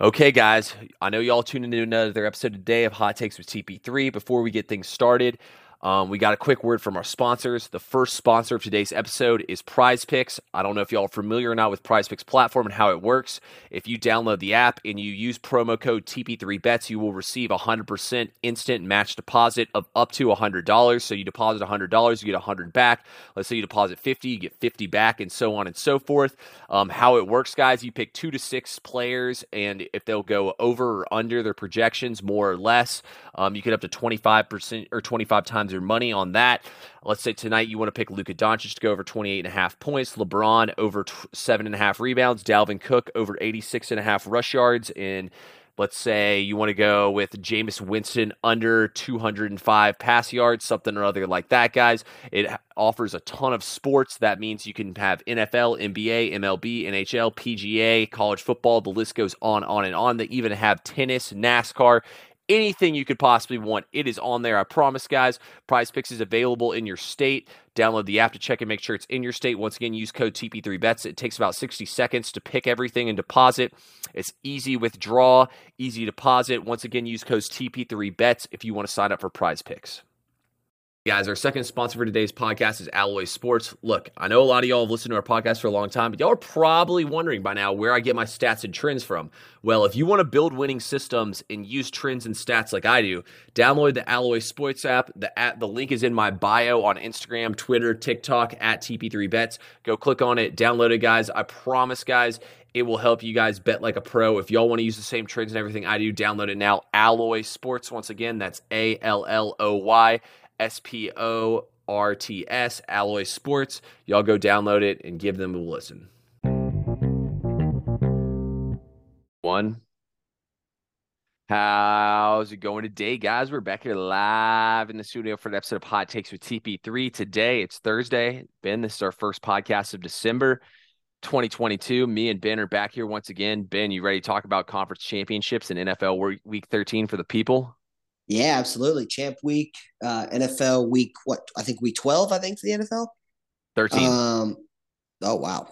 Okay, guys, I know y'all tuned into another episode today of Hot Takes with TP3. Before we get things started, um, we got a quick word from our sponsors. The first sponsor of today's episode is Prize Picks. I don't know if y'all are familiar or not with Prize Picks platform and how it works. If you download the app and you use promo code TP3Bets, you will receive a 100% instant match deposit of up to $100. So you deposit $100, you get 100 back. Let's say you deposit 50, you get 50 back, and so on and so forth. Um, how it works, guys, you pick two to six players, and if they'll go over or under their projections, more or less, um, you get up to 25% or 25 times your money on that. Let's say tonight you want to pick Luka Doncic to go over 28 and a half points, LeBron over t- seven and a half rebounds, Dalvin Cook over 86 and a half rush yards, and let's say you want to go with Jameis Winston under 205 pass yards, something or other like that, guys. It offers a ton of sports. That means you can have NFL, NBA, MLB, NHL, PGA, college football. The list goes on, on, and on. They even have tennis, NASCAR anything you could possibly want. It is on there. I promise, guys. Prize Picks is available in your state. Download the app to check and make sure it's in your state. Once again, use code TP3Bets. It takes about 60 seconds to pick everything and deposit. It's easy withdraw, easy deposit. Once again, use code TP3Bets if you want to sign up for Prize Picks. Guys, our second sponsor for today's podcast is Alloy Sports. Look, I know a lot of y'all have listened to our podcast for a long time, but y'all are probably wondering by now where I get my stats and trends from. Well, if you want to build winning systems and use trends and stats like I do, download the Alloy Sports app. The app, the link is in my bio on Instagram, Twitter, TikTok at TP3Bets. Go click on it, download it, guys. I promise, guys, it will help you guys bet like a pro. If y'all want to use the same trends and everything I do, download it now. Alloy Sports, once again, that's A L L O Y S P O R T S, Alloy Sports. Y'all go download it and give them a listen. One. How's it going today, guys? We're back here live in the studio for an episode of Hot Takes with TP3. Today, it's Thursday. Ben, this is our first podcast of December 2022. Me and Ben are back here once again. Ben, you ready to talk about conference championships and NFL Week 13 for the people? Yeah, absolutely. Champ week, uh, NFL week, what I think week 12, I think, for the NFL. 13. Um, oh, wow.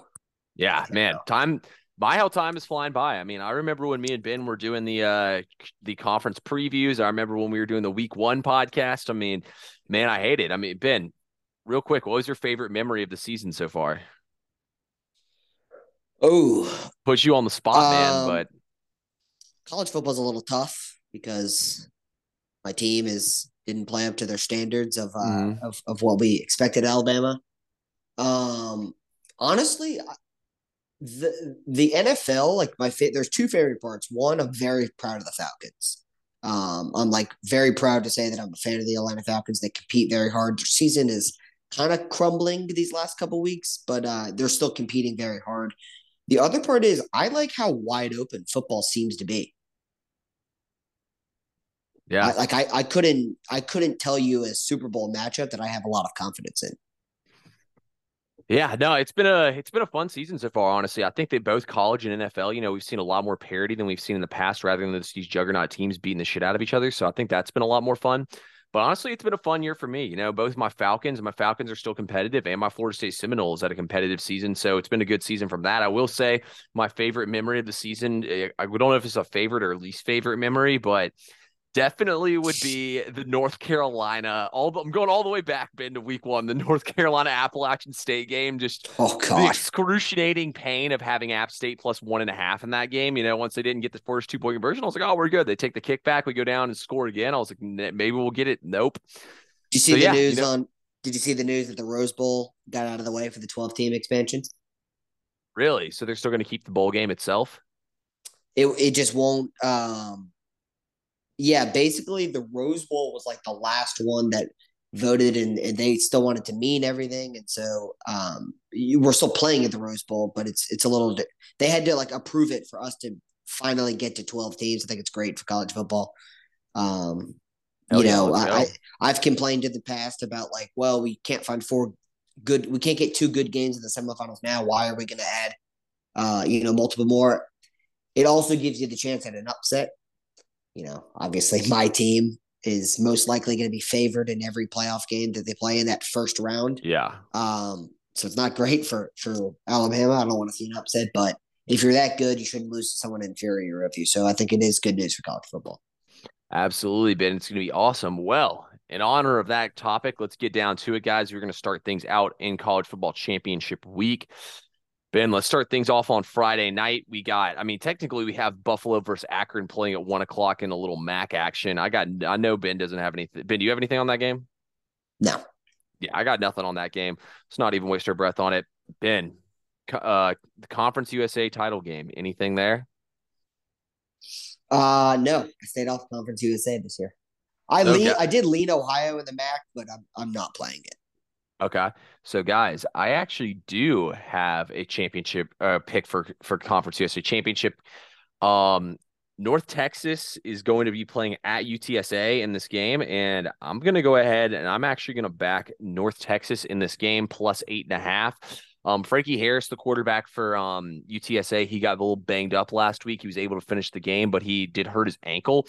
Yeah, man. Time my how time is flying by. I mean, I remember when me and Ben were doing the uh the conference previews. I remember when we were doing the week one podcast. I mean, man, I hate it. I mean, Ben, real quick, what was your favorite memory of the season so far? Oh, put you on the spot, um, man. But college football's a little tough because my team is didn't play up to their standards of uh, mm-hmm. of of what we expected Alabama. Um, honestly, the the NFL like my fa- there's two favorite parts. One, I'm very proud of the Falcons. Um, I'm like very proud to say that I'm a fan of the Atlanta Falcons. They compete very hard. Their season is kind of crumbling these last couple weeks, but uh, they're still competing very hard. The other part is I like how wide open football seems to be. Yeah. I, like I, I couldn't I couldn't tell you a Super Bowl matchup that I have a lot of confidence in. Yeah, no, it's been a it's been a fun season so far. Honestly, I think that both college and NFL, you know, we've seen a lot more parity than we've seen in the past, rather than just these juggernaut teams beating the shit out of each other. So I think that's been a lot more fun. But honestly, it's been a fun year for me. You know, both my Falcons and my Falcons are still competitive, and my Florida State Seminoles had a competitive season. So it's been a good season from that. I will say my favorite memory of the season. Eh, I don't know if it's a favorite or least favorite memory, but definitely would be the North Carolina. All I'm going all the way back, Ben, to week one, the North Carolina Appalachian State game. Just oh god, the excruciating pain of having App State plus one and a half in that game. You know, once they didn't get the first two point conversion, I was like, oh, we're good. They take the kick back, we go down and score again. I was like, maybe we'll get it. Nope. Did you see so, the yeah, news you know, on? Did you see the news that the Rose Bowl got out of the way for the 12 team expansion? Really? So they're still going to keep the bowl game itself? It it just won't. Um, yeah, basically the Rose Bowl was like the last one that voted and, and they still wanted to mean everything and so um you, we're still playing at the Rose Bowl but it's it's a little they had to like approve it for us to finally get to 12 teams. I think it's great for college football. Um you yeah, know I, I I've complained in the past about like well we can't find four good we can't get two good games in the semifinals now. Why are we going to add uh you know multiple more? It also gives you the chance at an upset you know, obviously my team is most likely going to be favored in every playoff game that they play in that first round. Yeah. Um, so it's not great for for Alabama. I don't want to see an upset, but if you're that good, you shouldn't lose to someone inferior of you. So I think it is good news for college football. Absolutely, Ben. It's going to be awesome. Well, in honor of that topic, let's get down to it, guys. We're going to start things out in college football championship week. Ben, let's start things off on Friday night. We got, I mean, technically we have Buffalo versus Akron playing at one o'clock in a little MAC action. I got, I know Ben doesn't have anything. Ben, do you have anything on that game? No. Yeah, I got nothing on that game. Let's not even waste our breath on it. Ben, uh, the Conference USA title game. Anything there? Uh no, I stayed off Conference USA this year. I okay. lean, I did lean Ohio in the MAC, but I'm I'm not playing it. Okay. So guys, I actually do have a championship uh, pick for for Conference USA championship. Um North Texas is going to be playing at UTSA in this game, and I'm going to go ahead and I'm actually going to back North Texas in this game plus eight and a half. Um, Frankie Harris, the quarterback for um, UTSA, he got a little banged up last week. He was able to finish the game, but he did hurt his ankle.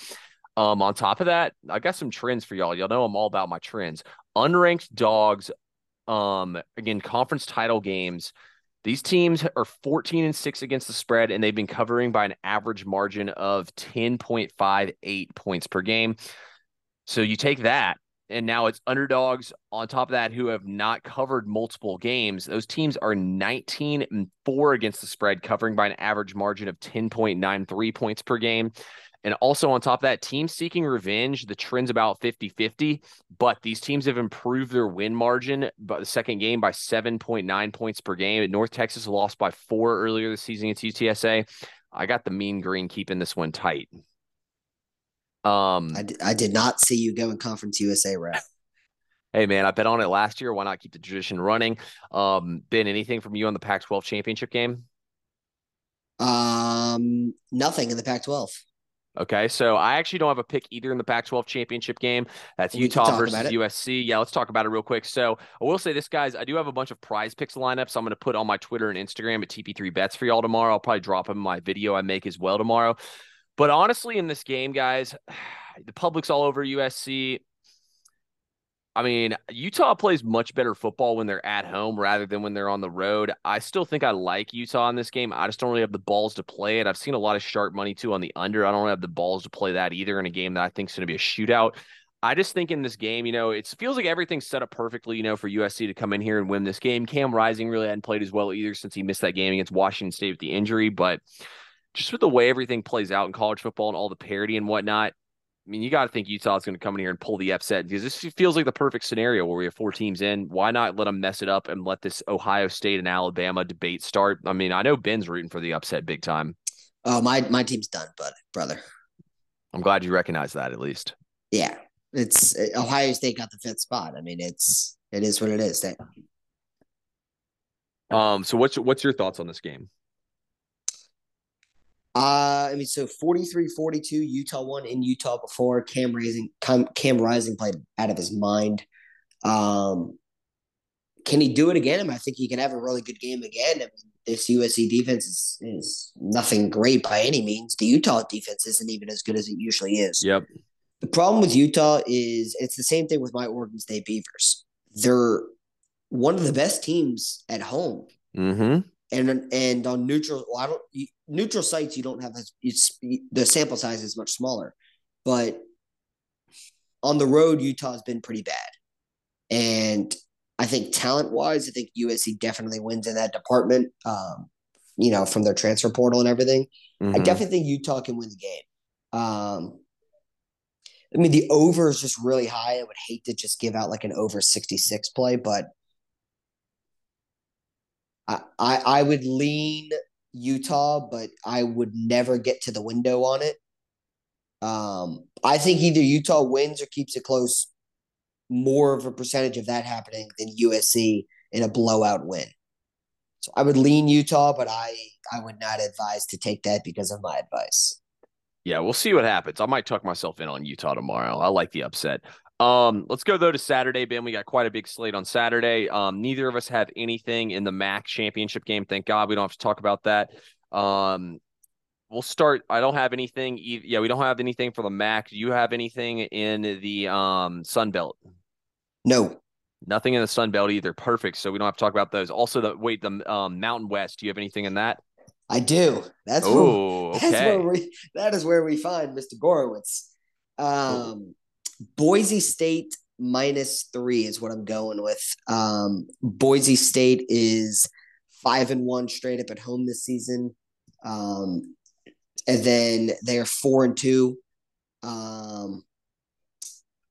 Um, on top of that, I got some trends for y'all. Y'all know I'm all about my trends. Unranked dogs, um, again, conference title games. These teams are 14 and 6 against the spread, and they've been covering by an average margin of 10.58 points per game. So you take that, and now it's underdogs on top of that who have not covered multiple games. Those teams are 19 and 4 against the spread, covering by an average margin of 10.93 points per game. And also on top of that, team seeking revenge, the trend's about 50 50, but these teams have improved their win margin by the second game by 7.9 points per game. North Texas lost by four earlier this season against UTSA. I got the mean green keeping this one tight. Um, I, d- I did not see you go in Conference USA route. Hey man, I bet on it last year. Why not keep the tradition running? Um, Ben, anything from you on the Pac-12 championship game? Um, nothing in the Pac-12. Okay, so I actually don't have a pick either in the Pac 12 championship game. That's we Utah versus USC. Yeah, let's talk about it real quick. So I will say this, guys, I do have a bunch of prize picks lineups. I'm going to put on my Twitter and Instagram at TP3 bets for y'all tomorrow. I'll probably drop them in my video I make as well tomorrow. But honestly, in this game, guys, the public's all over USC. I mean, Utah plays much better football when they're at home rather than when they're on the road. I still think I like Utah in this game. I just don't really have the balls to play it. I've seen a lot of sharp money too on the under. I don't have the balls to play that either in a game that I think is going to be a shootout. I just think in this game, you know, it feels like everything's set up perfectly, you know, for USC to come in here and win this game. Cam Rising really hadn't played as well either since he missed that game against Washington State with the injury, but just with the way everything plays out in college football and all the parity and whatnot, I mean, you got to think Utah is going to come in here and pull the upset because this feels like the perfect scenario where we have four teams in. Why not let them mess it up and let this Ohio State and Alabama debate start? I mean, I know Ben's rooting for the upset big time. Oh, my my team's done, but brother. I'm glad you recognize that at least. Yeah, it's Ohio State got the fifth spot. I mean, it's it is what it is. Um. So what's what's your thoughts on this game? Uh, I mean, so 43 42, Utah won in Utah before. Cam Rising, Cam, Cam Rising played out of his mind. Um, can he do it again? I, think he can have a really good game again. I mean, this USC defense is, is nothing great by any means. The Utah defense isn't even as good as it usually is. Yep. The problem with Utah is it's the same thing with my Oregon State Beavers. They're one of the best teams at home. Mm-hmm and and on neutral well, I don't neutral sites you don't have as it's the sample size is much smaller, but on the road Utah's been pretty bad, and I think talent wise I think USC definitely wins in that department. Um, you know from their transfer portal and everything, mm-hmm. I definitely think Utah can win the game. Um, I mean, the over is just really high. I would hate to just give out like an over 66 play, but I, I, I would lean Utah, but I would never get to the window on it. Um, I think either Utah wins or keeps it close. More of a percentage of that happening than USC in a blowout win. So I would lean Utah, but I I would not advise to take that because of my advice. Yeah, we'll see what happens. I might tuck myself in on Utah tomorrow. I like the upset. Um, let's go though to Saturday, Ben. We got quite a big slate on Saturday. Um, neither of us have anything in the MAC championship game. Thank God we don't have to talk about that. Um, we'll start. I don't have anything. Yeah, we don't have anything for the MAC. Do you have anything in the um Sun Belt? No. Nothing in the Sun Belt either. Perfect. So we don't have to talk about those. Also, the wait, the um, Mountain West. Do you have anything in that? I do. That's oh, where, that's where we that is where we find Mr. Gorowitz. Um, Boise State minus three is what I'm going with. Um, Boise State is five and one straight up at home this season. Um, and then they're four and two, um,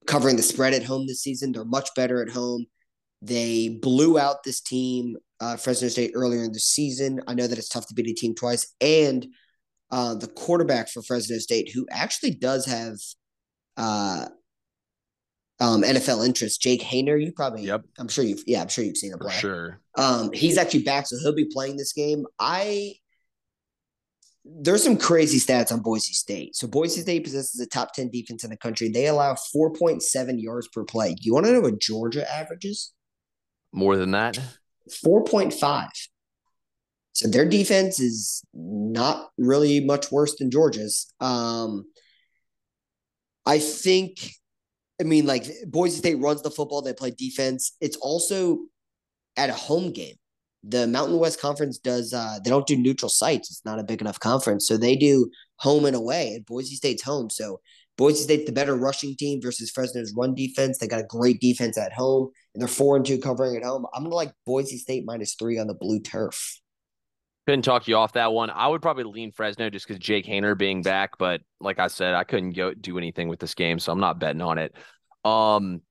covering the spread at home this season. They're much better at home. They blew out this team, uh, Fresno State, earlier in the season. I know that it's tough to beat a team twice. And uh, the quarterback for Fresno State, who actually does have uh, um, NFL interest, Jake Haener, You probably, yep. I'm sure you've, yeah, I'm sure you've seen him play. For sure. Um, he's actually back, so he'll be playing this game. I there's some crazy stats on Boise State. So Boise State possesses a top 10 defense in the country. They allow 4.7 yards per play. You want to know what Georgia averages? More than that? 4.5. So their defense is not really much worse than Georgia's. Um, I think, I mean, like Boise State runs the football, they play defense. It's also at a home game the Mountain West Conference does uh they don't do neutral sites. It's not a big enough conference. So they do home and away and Boise State's home. So Boise State's the better rushing team versus Fresno's run defense. They got a great defense at home and they're four and two covering at home. I'm gonna like Boise State minus three on the blue turf. Couldn't talk you off that one. I would probably lean Fresno just because Jake Haener being back, but like I said, I couldn't go do anything with this game, so I'm not betting on it. Um,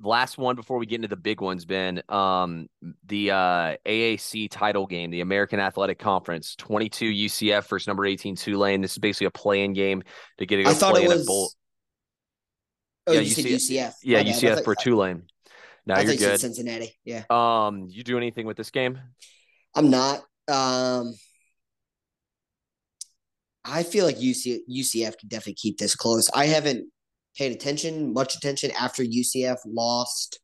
last one before we get into the big ones, Ben. Um, the uh, AAC title game, the American Athletic Conference, 22 UCF versus number 18 Tulane. This is basically a playing game to get a I thought play it was... in a bowl. Oh, yeah, you UCF. UCF. Yeah, UCF thought, for Tulane. Now you're good. Cincinnati. Yeah. Um, you do anything with this game? I'm not. Um, I feel like UC, UCF can definitely keep this close. I haven't paid attention, much attention after UCF lost.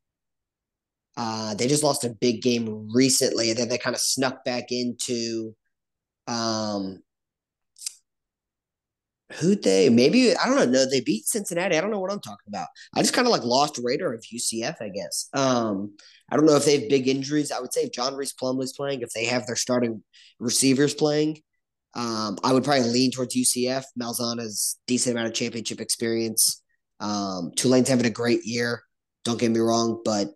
Uh, they just lost a big game recently, and then they kind of snuck back into um who they maybe I don't know. No, they beat Cincinnati. I don't know what I'm talking about. I just kind of like lost radar of UCF, I guess. Um, I don't know if they have big injuries. I would say if John Rhys Plumlee's playing, if they have their starting receivers playing, um, I would probably lean towards UCF. Malzahn has decent amount of championship experience. Um, Tulane's having a great year. Don't get me wrong, but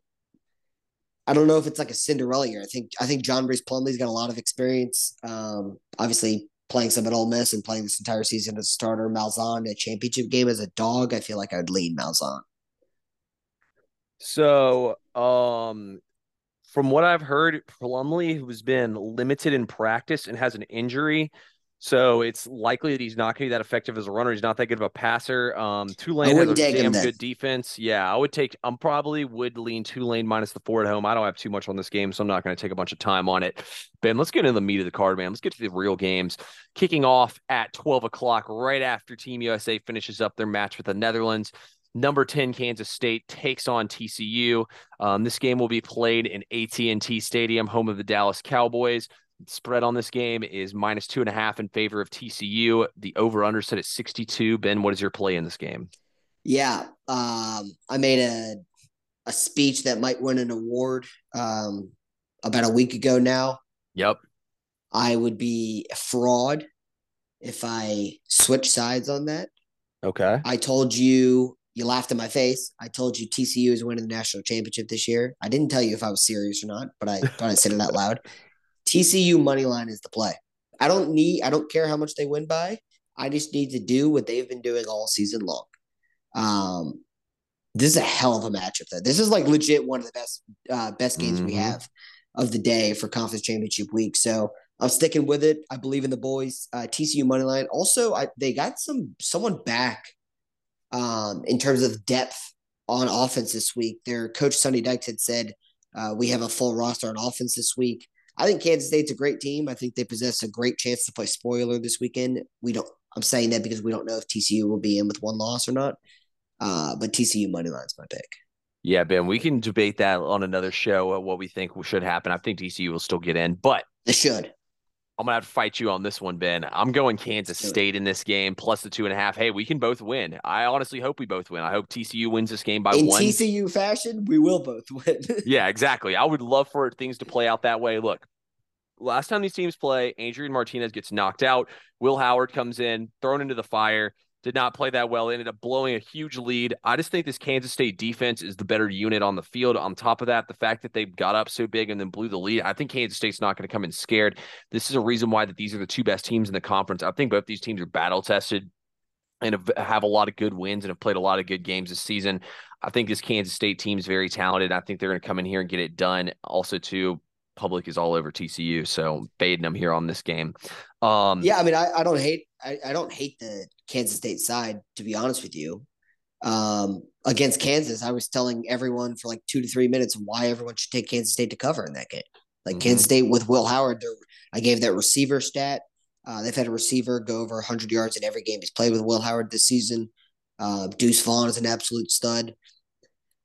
I don't know if it's like a Cinderella year. I think I think John Rhys Plumlee's got a lot of experience. Um, obviously playing some at Ole Miss and playing this entire season as a starter. Malzahn, a championship game as a dog. I feel like I would lean Malzahn. So, um, from what I've heard, Plumlee, who's been limited in practice and has an injury, so it's likely that he's not going to be that effective as a runner. He's not that good of a passer. Um, Tulane has a damn good defense. Yeah, I would take. I'm probably would lean Tulane minus the four at home. I don't have too much on this game, so I'm not going to take a bunch of time on it. Ben, let's get into the meat of the card, man. Let's get to the real games. Kicking off at 12 o'clock, right after Team USA finishes up their match with the Netherlands. Number 10 Kansas State takes on TCU. Um, this game will be played in AT&T Stadium, home of the Dallas Cowboys. Spread on this game is minus two and a half in favor of TCU. The over under set at 62. Ben, what is your play in this game? Yeah. Um, I made a, a speech that might win an award um, about a week ago now. Yep. I would be a fraud if I switch sides on that. Okay. I told you, you laughed in my face. I told you TCU is winning the national championship this year. I didn't tell you if I was serious or not, but I thought I said it out loud. TCU money line is the play. I don't need. I don't care how much they win by. I just need to do what they've been doing all season long. Um, this is a hell of a matchup. Though this is like legit one of the best uh, best games mm-hmm. we have of the day for conference championship week. So I'm sticking with it. I believe in the boys. Uh, TCU money line. Also, I, they got some someone back um, in terms of depth on offense this week. Their coach Sonny Dykes had said uh, we have a full roster on offense this week. I think Kansas State's a great team. I think they possess a great chance to play spoiler this weekend. We don't. I'm saying that because we don't know if TCU will be in with one loss or not. Uh, but TCU money line's my pick. Yeah, Ben, we can debate that on another show. What we think should happen. I think TCU will still get in, but they should. I'm gonna have to fight you on this one, Ben. I'm going Kansas State in this game plus the two and a half. Hey, we can both win. I honestly hope we both win. I hope TCU wins this game by in one. TCU fashion, we will both win. yeah, exactly. I would love for things to play out that way. Look, last time these teams play, Adrian Martinez gets knocked out. Will Howard comes in, thrown into the fire. Did not play that well. Ended up blowing a huge lead. I just think this Kansas State defense is the better unit on the field. On top of that, the fact that they got up so big and then blew the lead, I think Kansas State's not going to come in scared. This is a reason why that these are the two best teams in the conference. I think both these teams are battle tested and have a lot of good wins and have played a lot of good games this season. I think this Kansas State team is very talented. I think they're going to come in here and get it done. Also, too, public is all over TCU, so fading them here on this game. Um, yeah, I mean, I, I don't hate I, I don't hate the Kansas State side to be honest with you. Um, against Kansas, I was telling everyone for like two to three minutes why everyone should take Kansas State to cover in that game. Like mm-hmm. Kansas State with Will Howard, I gave that receiver stat. Uh, they've had a receiver go over 100 yards in every game he's played with Will Howard this season. Uh, Deuce Vaughn is an absolute stud.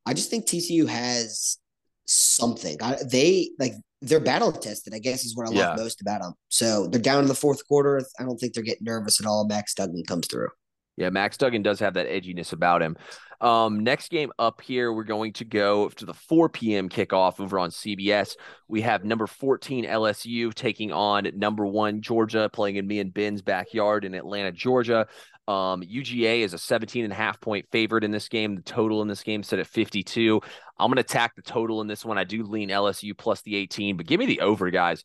I just think TCU has something. I, they like they're battle tested. I guess is what I love yeah. most about them. So they're down in the fourth quarter. I don't think they're getting nervous at all. Max Duggan comes through. Yeah, Max Duggan does have that edginess about him. Um, next game up here, we're going to go to the 4 p.m. kickoff over on CBS. We have number 14 LSU taking on number one Georgia, playing in me and Ben's backyard in Atlanta, Georgia. Um, UGA is a 17 and a half point favorite in this game. The total in this game set at 52. I'm going to attack the total in this one. I do lean LSU plus the 18, but give me the over, guys.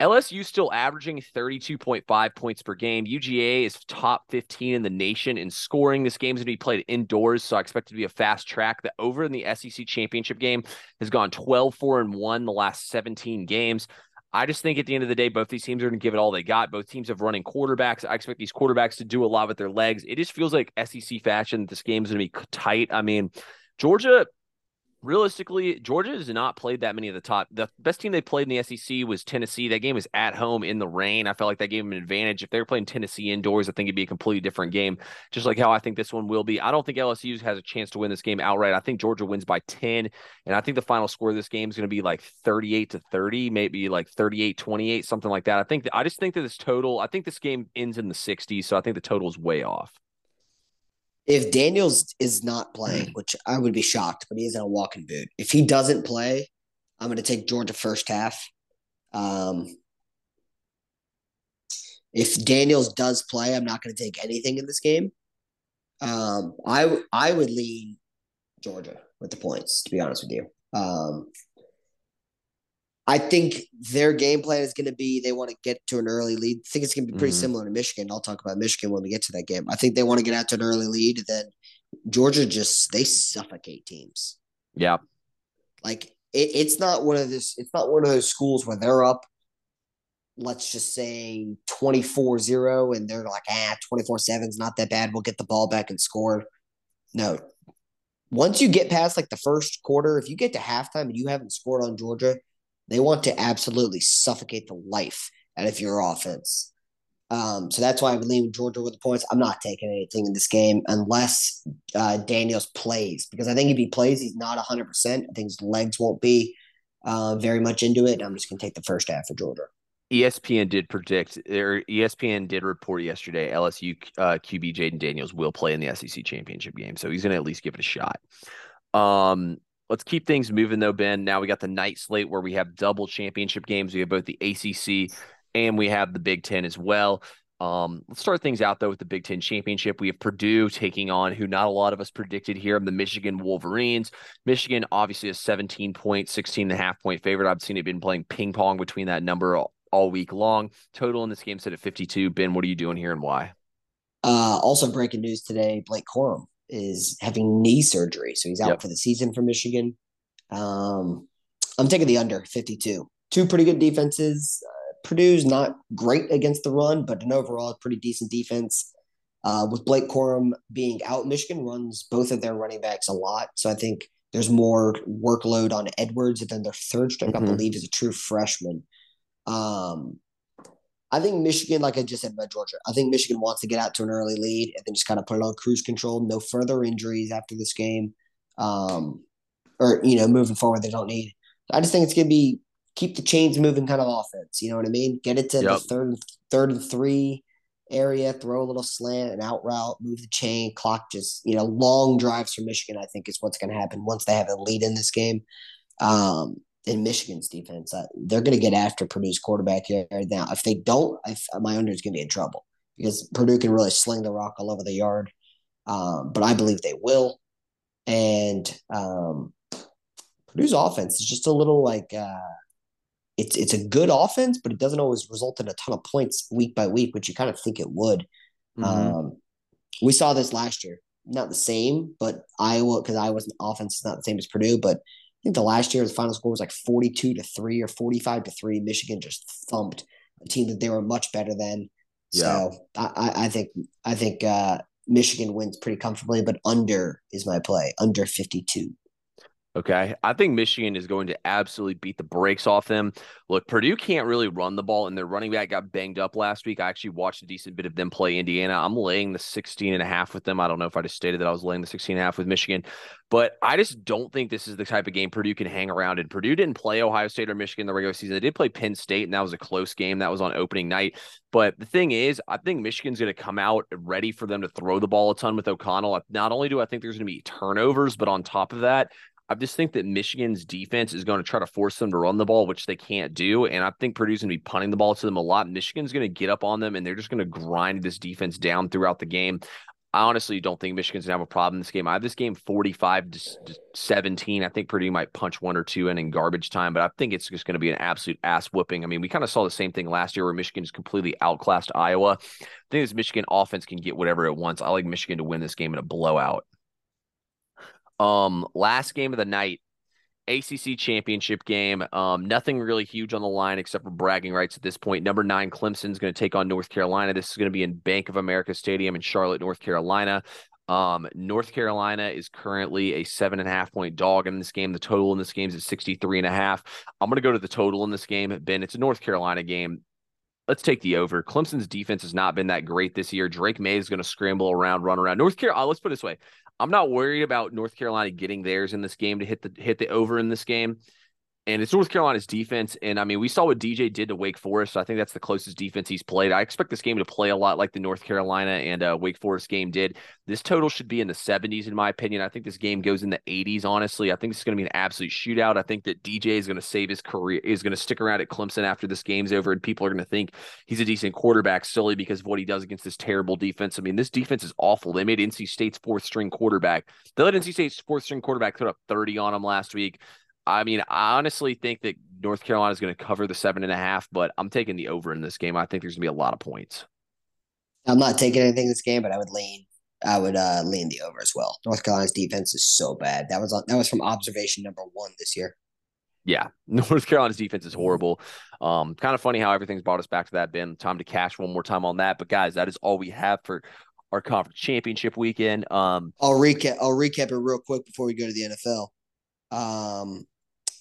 LSU still averaging 32.5 points per game. UGA is top 15 in the nation in scoring. This game's going to be played indoors, so I expect it to be a fast track. The over in the SEC championship game has gone 12 4 and 1 the last 17 games. I just think at the end of the day, both these teams are going to give it all they got. Both teams have running quarterbacks. I expect these quarterbacks to do a lot with their legs. It just feels like SEC fashion. This game is going to be tight. I mean, Georgia realistically, Georgia has not played that many of the top. The best team they played in the SEC was Tennessee. That game was at home in the rain. I felt like that gave them an advantage. If they were playing Tennessee indoors, I think it'd be a completely different game, just like how I think this one will be. I don't think LSU has a chance to win this game outright. I think Georgia wins by 10, and I think the final score of this game is going to be like 38 to 30, maybe like 38 28, something like that. I think I just think that this total, I think this game ends in the 60s, so I think the total is way off if Daniels is not playing, which I would be shocked, but he is in a walking boot. If he doesn't play, I'm going to take Georgia first half. Um, if Daniels does play, I'm not going to take anything in this game. Um, I I would lean Georgia with the points, to be honest with you. Um, I think their game plan is going to be they want to get to an early lead. I think it's going to be pretty mm-hmm. similar to Michigan. I'll talk about Michigan when we get to that game. I think they want to get out to an early lead. Then Georgia just they suffocate teams. Yeah, like it, it's not one of this. It's not one of those schools where they're up. Let's just say 24-0 and they're like, ah, 24-7 is not that bad. We'll get the ball back and score. No. Once you get past like the first quarter, if you get to halftime and you haven't scored on Georgia, they want to absolutely suffocate the life out of your offense. Um, so that's why I believe Georgia with the points. I'm not taking anything in this game unless uh, Daniels plays because I think if he plays, he's not 100. percent I think his legs won't be uh, very much into it. I'm just going to take the first half of Georgia. ESPN did predict, or ESPN did report yesterday, LSU uh, QB Jayden Daniels will play in the SEC championship game, so he's going to at least give it a shot. Um, Let's keep things moving though, Ben. Now we got the night slate where we have double championship games. We have both the ACC and we have the Big Ten as well. Um, let's start things out though with the Big Ten championship. We have Purdue taking on who not a lot of us predicted here, the Michigan Wolverines. Michigan obviously a 17 point, 16 and a half point favorite. I've seen it been playing ping pong between that number all, all week long. Total in this game set at 52. Ben, what are you doing here and why? Uh, also breaking news today, Blake Corum is having knee surgery, so he's out yep. for the season for Michigan. Um, I'm taking the under 52. Two pretty good defenses. Uh, Purdue's not great against the run, but an overall pretty decent defense. Uh, with Blake Corum being out, Michigan runs both of their running backs a lot, so I think there's more workload on Edwards than their third string. Mm-hmm. I believe is a true freshman. Um, I think Michigan, like I just said about Georgia, I think Michigan wants to get out to an early lead and then just kind of put it on cruise control. No further injuries after this game, um, or you know, moving forward, they don't need. I just think it's gonna be keep the chains moving kind of offense. You know what I mean? Get it to yep. the third, third and three area, throw a little slant, an out route, move the chain, clock. Just you know, long drives for Michigan. I think is what's going to happen once they have a lead in this game. Um, in Michigan's defense. Uh, they're going to get after Purdue's quarterback here. Now, if they don't, I, my under is going to be in trouble because Purdue can really sling the rock all over the yard. Um, but I believe they will. And um, Purdue's offense is just a little like uh, it's it's a good offense, but it doesn't always result in a ton of points week by week, which you kind of think it would. Mm-hmm. Um, we saw this last year, not the same, but Iowa because Iowa's offense is not the same as Purdue, but think the last year the final score was like forty-two to three or forty-five to three. Michigan just thumped a team that they were much better than. Yeah. So I, I think I think uh, Michigan wins pretty comfortably, but under is my play, under fifty-two. Okay. I think Michigan is going to absolutely beat the brakes off them. Look, Purdue can't really run the ball, and their running back got banged up last week. I actually watched a decent bit of them play Indiana. I'm laying the 16 and a half with them. I don't know if I just stated that I was laying the 16 and a half with Michigan, but I just don't think this is the type of game Purdue can hang around in. Purdue didn't play Ohio State or Michigan in the regular season. They did play Penn State, and that was a close game. That was on opening night. But the thing is, I think Michigan's going to come out ready for them to throw the ball a ton with O'Connell. Not only do I think there's going to be turnovers, but on top of that, I just think that Michigan's defense is going to try to force them to run the ball, which they can't do. And I think Purdue's going to be punting the ball to them a lot. Michigan's going to get up on them and they're just going to grind this defense down throughout the game. I honestly don't think Michigan's gonna have a problem in this game. I have this game 45 to 17. I think Purdue might punch one or two in in garbage time, but I think it's just going to be an absolute ass whooping. I mean, we kind of saw the same thing last year where Michigan just completely outclassed Iowa. I think this Michigan offense can get whatever it wants. I like Michigan to win this game in a blowout. Um, last game of the night, ACC championship game. Um, nothing really huge on the line except for bragging rights at this point. Number nine, Clemson's going to take on North Carolina. This is going to be in Bank of America Stadium in Charlotte, North Carolina. Um, North Carolina is currently a seven and a half point dog in this game. The total in this game is at 63 and a half. I'm going to go to the total in this game. Ben, it's a North Carolina game. Let's take the over. Clemson's defense has not been that great this year. Drake Maye is going to scramble around, run around. North Carolina, let's put it this way. I'm not worried about North Carolina getting theirs in this game to hit the hit the over in this game and it's North Carolina's defense. And I mean, we saw what DJ did to Wake Forest. So I think that's the closest defense he's played. I expect this game to play a lot like the North Carolina and uh, Wake Forest game did. This total should be in the 70s, in my opinion. I think this game goes in the 80s, honestly. I think it's going to be an absolute shootout. I think that DJ is going to save his career, is going to stick around at Clemson after this game's over, and people are going to think he's a decent quarterback solely because of what he does against this terrible defense. I mean, this defense is awful. They made NC State's fourth string quarterback. They let NC State's fourth string quarterback put up 30 on him last week. I mean, I honestly think that North Carolina is going to cover the seven and a half, but I'm taking the over in this game. I think there's going to be a lot of points. I'm not taking anything this game, but I would lean. I would uh, lean the over as well. North Carolina's defense is so bad. That was that was from observation number one this year. Yeah, North Carolina's defense is horrible. Um, kind of funny how everything's brought us back to that. Ben, time to cash one more time on that. But guys, that is all we have for our conference championship weekend. Um, I'll recap. I'll recap it real quick before we go to the NFL. Um,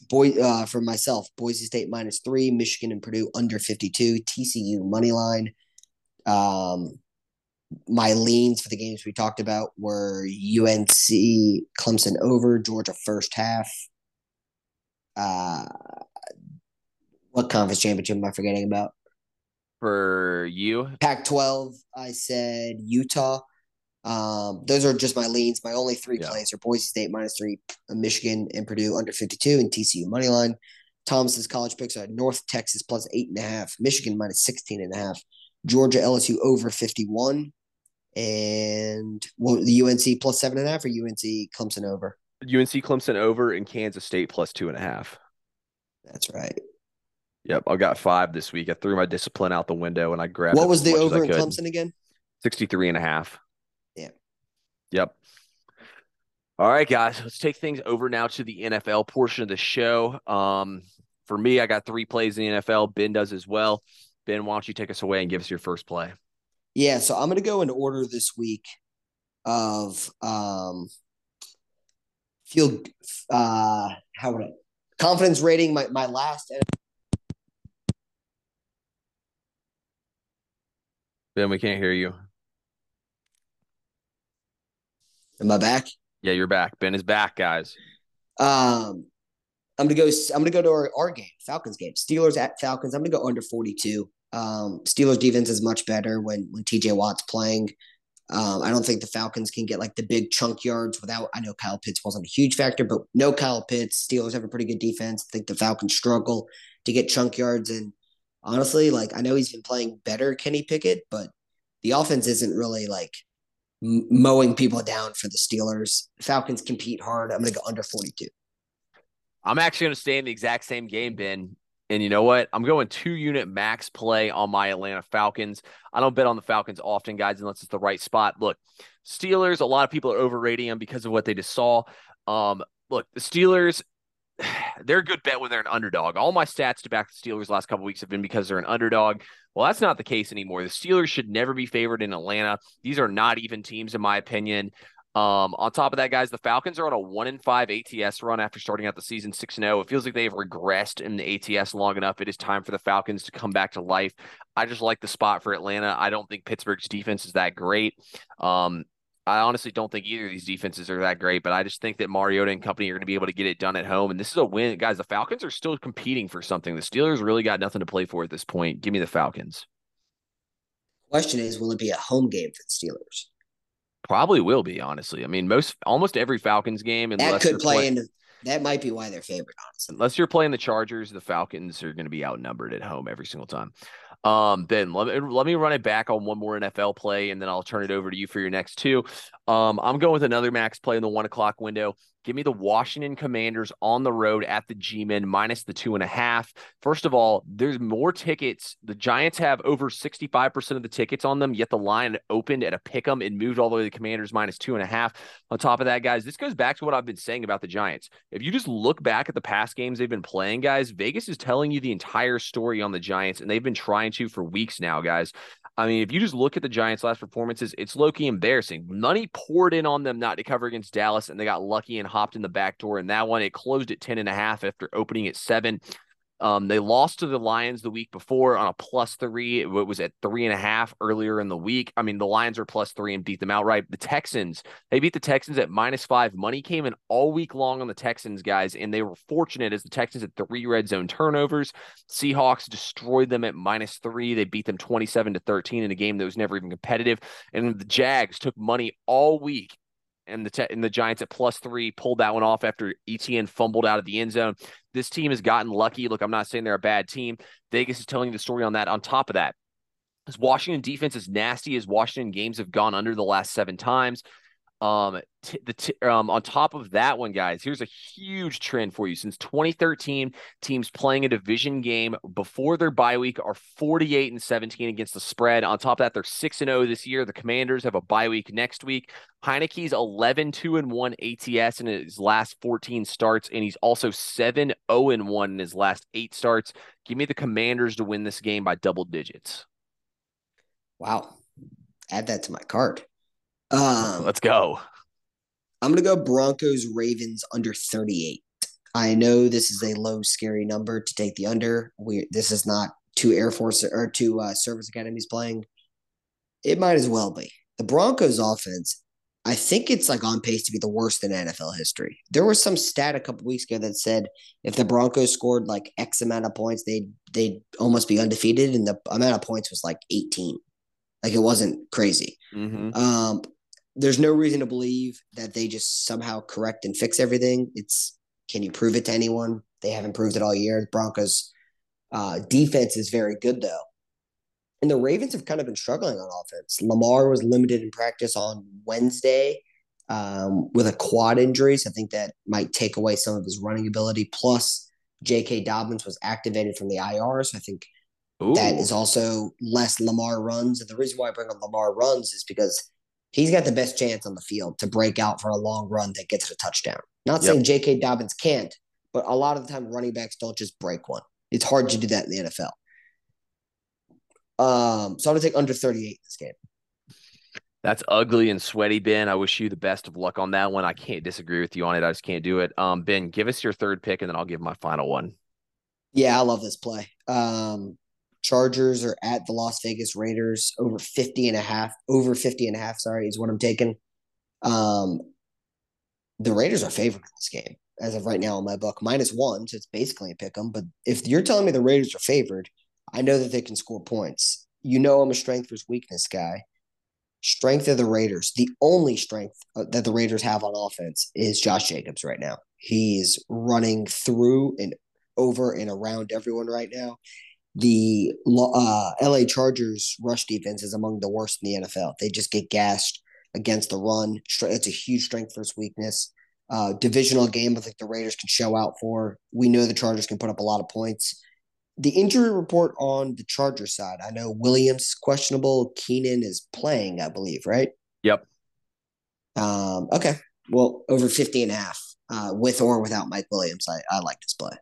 Boy, uh, for myself, Boise State minus three, Michigan and Purdue under 52, TCU money line. Um, my leans for the games we talked about were UNC, Clemson over, Georgia first half. Uh, what conference championship am I forgetting about? For you, Pac 12, I said Utah. Um, those are just my leans. My only three yeah. plays are Boise State minus three, Michigan and Purdue under 52, and TCU money line. Thomas's college picks are North Texas plus eight and a half, Michigan minus 16 and a half, Georgia LSU over 51, and well, the UNC plus seven and a half or UNC Clemson over? UNC Clemson over and Kansas State plus two and a half. That's right. Yep, I got five this week. I threw my discipline out the window and I grabbed. What was the over in Clemson again? 63 and a half. Yep. All right, guys, let's take things over now to the NFL portion of the show. Um, for me, I got three plays in the NFL. Ben does as well. Ben, why don't you take us away and give us your first play? Yeah, so I'm going to go in order this week of um, field uh, how would I confidence rating. My my last. Ben, we can't hear you. Am I back? Yeah, you're back. Ben is back, guys. Um, I'm gonna go. I'm gonna go to our, our game, Falcons game. Steelers at Falcons. I'm gonna go under 42. Um, Steelers defense is much better when when TJ Watt's playing. Um, I don't think the Falcons can get like the big chunk yards without. I know Kyle Pitts wasn't a huge factor, but no Kyle Pitts. Steelers have a pretty good defense. I think the Falcons struggle to get chunk yards. And honestly, like I know he's been playing better, Kenny Pickett, but the offense isn't really like mowing people down for the Steelers. Falcons compete hard. I'm going to go under 42. I'm actually going to stay in the exact same game, Ben. And you know what? I'm going two unit max play on my Atlanta Falcons. I don't bet on the Falcons often, guys, unless it's the right spot. Look, Steelers, a lot of people are overrating them because of what they just saw. Um, look, the Steelers, they're a good bet when they're an underdog. All my stats to back the Steelers last couple weeks have been because they're an underdog. Well, that's not the case anymore. The Steelers should never be favored in Atlanta. These are not even teams, in my opinion. Um, on top of that, guys, the Falcons are on a one in five ATS run after starting out the season six and zero. Oh. It feels like they've regressed in the ATS long enough. It is time for the Falcons to come back to life. I just like the spot for Atlanta. I don't think Pittsburgh's defense is that great. Um, I honestly don't think either of these defenses are that great, but I just think that Mariota and company are going to be able to get it done at home. And this is a win, guys. The Falcons are still competing for something. The Steelers really got nothing to play for at this point. Give me the Falcons. Question is, will it be a home game for the Steelers? Probably will be, honestly. I mean, most almost every Falcons game, that could play, play into that might be why they're favored, honestly. Unless you're playing the Chargers, the Falcons are going to be outnumbered at home every single time. Um, then let me let me run it back on one more NFL play, and then I'll turn it over to you for your next two. Um, I'm going with another max play in the one o'clock window. Give me the Washington Commanders on the road at the G-Men minus the two and a half. First of all, there's more tickets. The Giants have over 65% of the tickets on them, yet the line opened at a pick 'em and moved all the way to the Commanders minus two and a half. On top of that, guys, this goes back to what I've been saying about the Giants. If you just look back at the past games they've been playing, guys, Vegas is telling you the entire story on the Giants, and they've been trying to for weeks now, guys. I mean, if you just look at the Giants' last performances, it's low key embarrassing. Money poured in on them not to cover against Dallas, and they got lucky and hopped in the back door. And that one, it closed at 10 and a half after opening at seven. Um, they lost to the Lions the week before on a plus three. It was at three and a half earlier in the week. I mean, the Lions are plus three and beat them outright. The Texans, they beat the Texans at minus five. Money came in all week long on the Texans, guys, and they were fortunate as the Texans had three red zone turnovers. Seahawks destroyed them at minus three. They beat them 27 to 13 in a game that was never even competitive. And the Jags took money all week and the and the Giants at plus three pulled that one off after ETN fumbled out of the end zone. This team has gotten lucky. Look, I'm not saying they're a bad team. Vegas is telling you the story on that. On top of that, this Washington defense is nasty as Washington games have gone under the last seven times. Um, t- the t- um, on top of that one, guys, here's a huge trend for you. Since 2013, teams playing a division game before their bye week are 48 and 17 against the spread. On top of that, they're 6 and 0 this year. The Commanders have a bye week next week. Heinicke's 11 2 and 1 ATS in his last 14 starts, and he's also 7 0 and 1 in his last eight starts. Give me the Commanders to win this game by double digits. Wow. Add that to my card. Um, Let's go. I'm going to go Broncos Ravens under 38. I know this is a low, scary number to take the under. We this is not two Air Force or two uh, service academies playing. It might as well be the Broncos offense. I think it's like on pace to be the worst in NFL history. There was some stat a couple weeks ago that said if the Broncos scored like X amount of points, they'd they'd almost be undefeated, and the amount of points was like 18. Like it wasn't crazy. Mm-hmm. Um, there's no reason to believe that they just somehow correct and fix everything. It's can you prove it to anyone? They haven't proved it all year. Broncos uh, defense is very good though. And the Ravens have kind of been struggling on offense. Lamar was limited in practice on Wednesday um, with a quad injury. So I think that might take away some of his running ability. Plus, J.K. Dobbins was activated from the IR. So I think Ooh. that is also less Lamar runs. And the reason why I bring up Lamar runs is because he's got the best chance on the field to break out for a long run that gets a touchdown. Not yep. saying J.K. Dobbins can't, but a lot of the time running backs don't just break one. It's hard to do that in the NFL. Um, so I'm gonna take under 38 in this game. That's ugly and sweaty, Ben. I wish you the best of luck on that one. I can't disagree with you on it. I just can't do it. Um, Ben, give us your third pick, and then I'll give my final one. Yeah, I love this play. Um, Chargers are at the Las Vegas Raiders over 50 and a half, over 50 and a half, sorry, is what I'm taking. Um, the Raiders are favored in this game as of right now in my book, minus one. So it's basically a pick 'em. But if you're telling me the Raiders are favored, I know that they can score points. You know, I'm a strength versus weakness guy. strength of the Raiders, the only strength uh, that the Raiders have on offense is Josh Jacobs right now. He's running through and over and around everyone right now. The uh, LA Chargers rush defense is among the worst in the NFL. They just get gashed against the run. It's a huge strength versus weakness. Uh, divisional game, I think the Raiders can show out for. We know the Chargers can put up a lot of points. The injury report on the Charger side, I know Williams questionable. Keenan is playing, I believe, right? Yep. Um, okay. Well, over 50 and a half, uh, with or without Mike Williams. I, I like this play.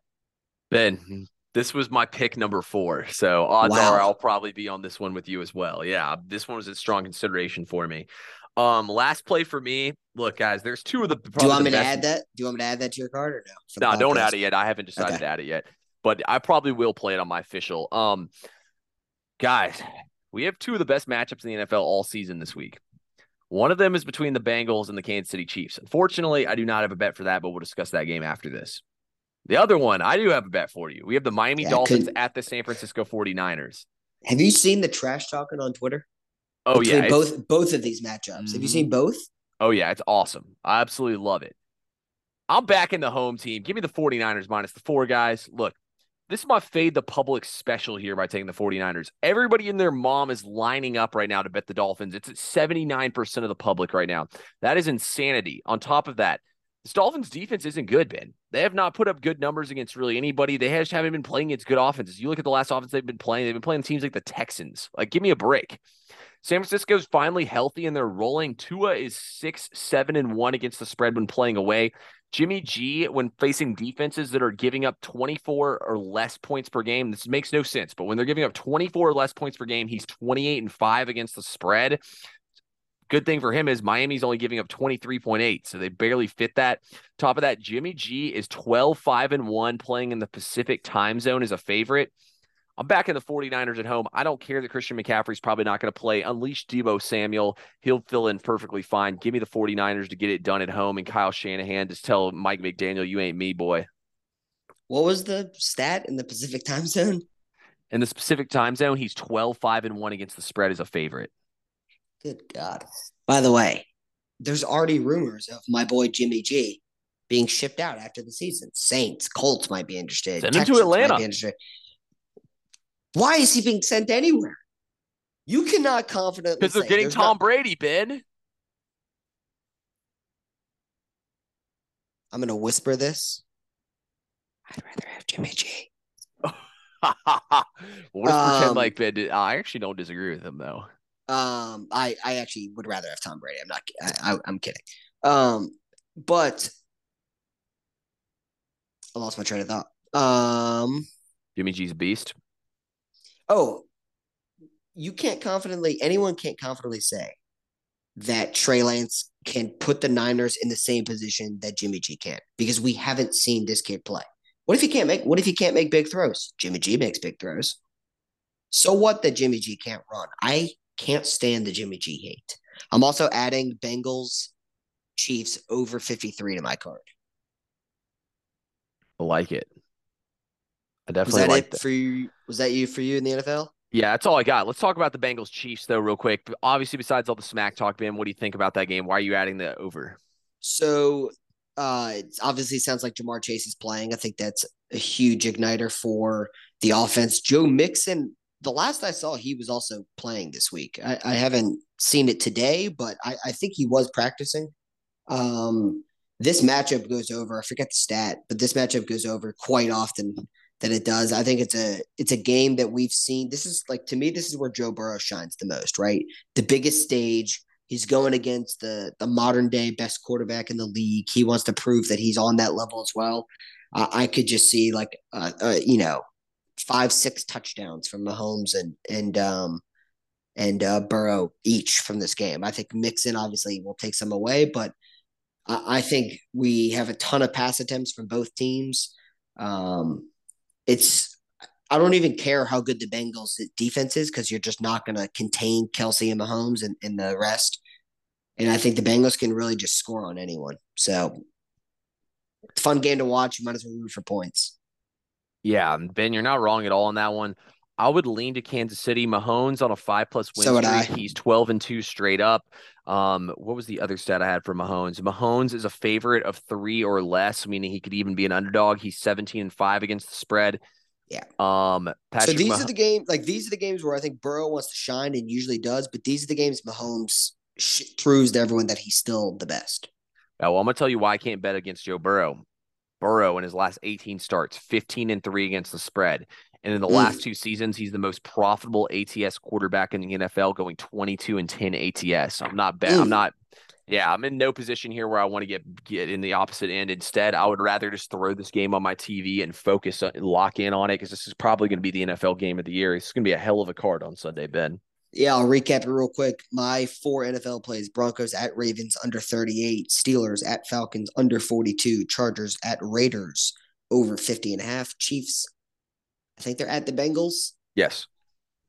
Ben, this was my pick number four. So odds wow. are I'll probably be on this one with you as well. Yeah, this one was a strong consideration for me. Um, last play for me. Look, guys, there's two of the. Do you want me to add that? Do you want me to add that to your card or no? No, don't add it yet. I haven't decided okay. to add it yet, but I probably will play it on my official. Um, guys, we have two of the best matchups in the NFL all season this week. One of them is between the Bengals and the Kansas City Chiefs. Unfortunately, I do not have a bet for that, but we'll discuss that game after this. The other one, I do have a bet for you. We have the Miami yeah, Dolphins at the San Francisco 49ers. Have you seen the trash talking on Twitter? Oh yeah, both both of these matchups. Mm-hmm. Have you seen mm-hmm. both? Oh yeah, it's awesome. I absolutely love it. I'm back in the home team. Give me the 49ers minus the four guys. Look, this is my fade the public special here by taking the 49ers. Everybody and their mom is lining up right now to bet the Dolphins. It's at 79% of the public right now. That is insanity. On top of that, this Dolphins defense isn't good, Ben. They have not put up good numbers against really anybody. They just haven't been playing against good offenses. You look at the last offense they've been playing, they've been playing teams like the Texans. Like, give me a break. San Francisco's finally healthy and they're rolling. Tua is six, seven, and one against the spread when playing away. Jimmy G, when facing defenses that are giving up 24 or less points per game, this makes no sense. But when they're giving up 24 or less points per game, he's 28 and five against the spread. Good thing for him is Miami's only giving up 23.8, so they barely fit that. Top of that, Jimmy G is 12, 5, and 1 playing in the Pacific time zone as a favorite. I'm back in the 49ers at home. I don't care that Christian McCaffrey's probably not going to play. Unleash Deebo Samuel. He'll fill in perfectly fine. Give me the 49ers to get it done at home. And Kyle Shanahan just tell Mike McDaniel, you ain't me, boy. What was the stat in the Pacific time zone? In the Pacific time zone, he's 12, 5, and 1 against the spread as a favorite. Good God. By the way, there's already rumors of my boy Jimmy G being shipped out after the season. Saints, Colts might be interested. Send him to Atlanta. Why is he being sent anywhere? You cannot confidently because they're getting Tom not... Brady, Ben. I'm gonna whisper this. I'd rather have Jimmy G. let's um, pretend like Ben. I actually don't disagree with him though. Um, I I actually would rather have Tom Brady. I'm not. I, I I'm kidding. Um, but I lost my train of thought. Um, Jimmy G's beast. Oh, you can't confidently. Anyone can't confidently say that Trey Lance can put the Niners in the same position that Jimmy G can because we haven't seen this kid play. What if he can't make? What if he can't make big throws? Jimmy G makes big throws. So what that Jimmy G can't run? I can't stand the Jimmy G hate. I'm also adding Bengals Chiefs over 53 to my card. I like it. I definitely was that like it that. for you. Was that you for you in the NFL? Yeah, that's all I got. Let's talk about the Bengals Chiefs though, real quick. Obviously, besides all the smack talk, Ben, what do you think about that game? Why are you adding the over? So, uh, it obviously sounds like Ja'Marr Chase is playing. I think that's a huge igniter for the offense. Joe Mixon the last I saw, he was also playing this week. I, I haven't seen it today, but I, I think he was practicing. Um, this matchup goes over. I forget the stat, but this matchup goes over quite often that it does. I think it's a it's a game that we've seen. This is like to me, this is where Joe Burrow shines the most, right? The biggest stage. He's going against the the modern day best quarterback in the league. He wants to prove that he's on that level as well. Uh, I could just see like uh, uh, you know five, six touchdowns from Mahomes and and um and uh, Burrow each from this game. I think Mixon obviously will take some away, but I, I think we have a ton of pass attempts from both teams. Um, it's I don't even care how good the Bengals defense is because you're just not going to contain Kelce and Mahomes and, and the rest. And I think the Bengals can really just score on anyone. So, fun game to watch. You might as well root for points. Yeah, Ben, you're not wrong at all on that one. I would lean to Kansas City. Mahomes on a five plus win So streak. He's twelve and two straight up. Um, what was the other stat I had for Mahomes? Mahomes is a favorite of three or less, meaning he could even be an underdog. He's seventeen and five against the spread. Yeah. Um, Patrick so these Mah- are the games, like these are the games where I think Burrow wants to shine and usually does, but these are the games Mahomes sh- proves to everyone that he's still the best. Oh, well, I'm gonna tell you why I can't bet against Joe Burrow. Burrow in his last 18 starts, 15 and three against the spread. And in the Mm. last two seasons, he's the most profitable ATS quarterback in the NFL, going 22 and 10 ATS. I'm not bet. I'm Mm. not. Yeah, I'm in no position here where I want to get get in the opposite end. Instead, I would rather just throw this game on my TV and focus, on, lock in on it because this is probably going to be the NFL game of the year. It's going to be a hell of a card on Sunday, Ben. Yeah, I'll recap it real quick. My four NFL plays Broncos at Ravens under 38, Steelers at Falcons under 42, Chargers at Raiders over 50 and a half, Chiefs, I think they're at the Bengals Yes.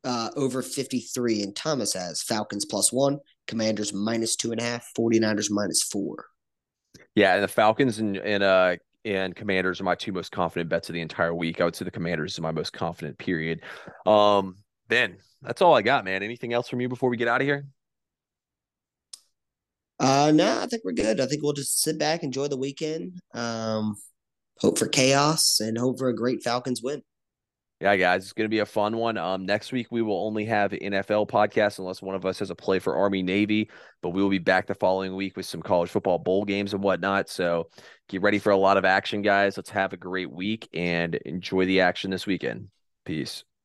uh, over 53, and Thomas has Falcons plus one, Commanders minus two and a half, 49ers minus four. Yeah, and the Falcons and and uh and Commanders are my two most confident bets of the entire week. I would say the Commanders is my most confident period. Um, Ben, that's all I got, man. Anything else from you before we get out of here? Uh, no, I think we're good. I think we'll just sit back, enjoy the weekend, um, hope for chaos, and hope for a great Falcons win. Yeah, guys, it's gonna be a fun one. Um, next week we will only have NFL podcast unless one of us has a play for Army Navy, but we will be back the following week with some college football bowl games and whatnot. So get ready for a lot of action, guys. Let's have a great week and enjoy the action this weekend. Peace.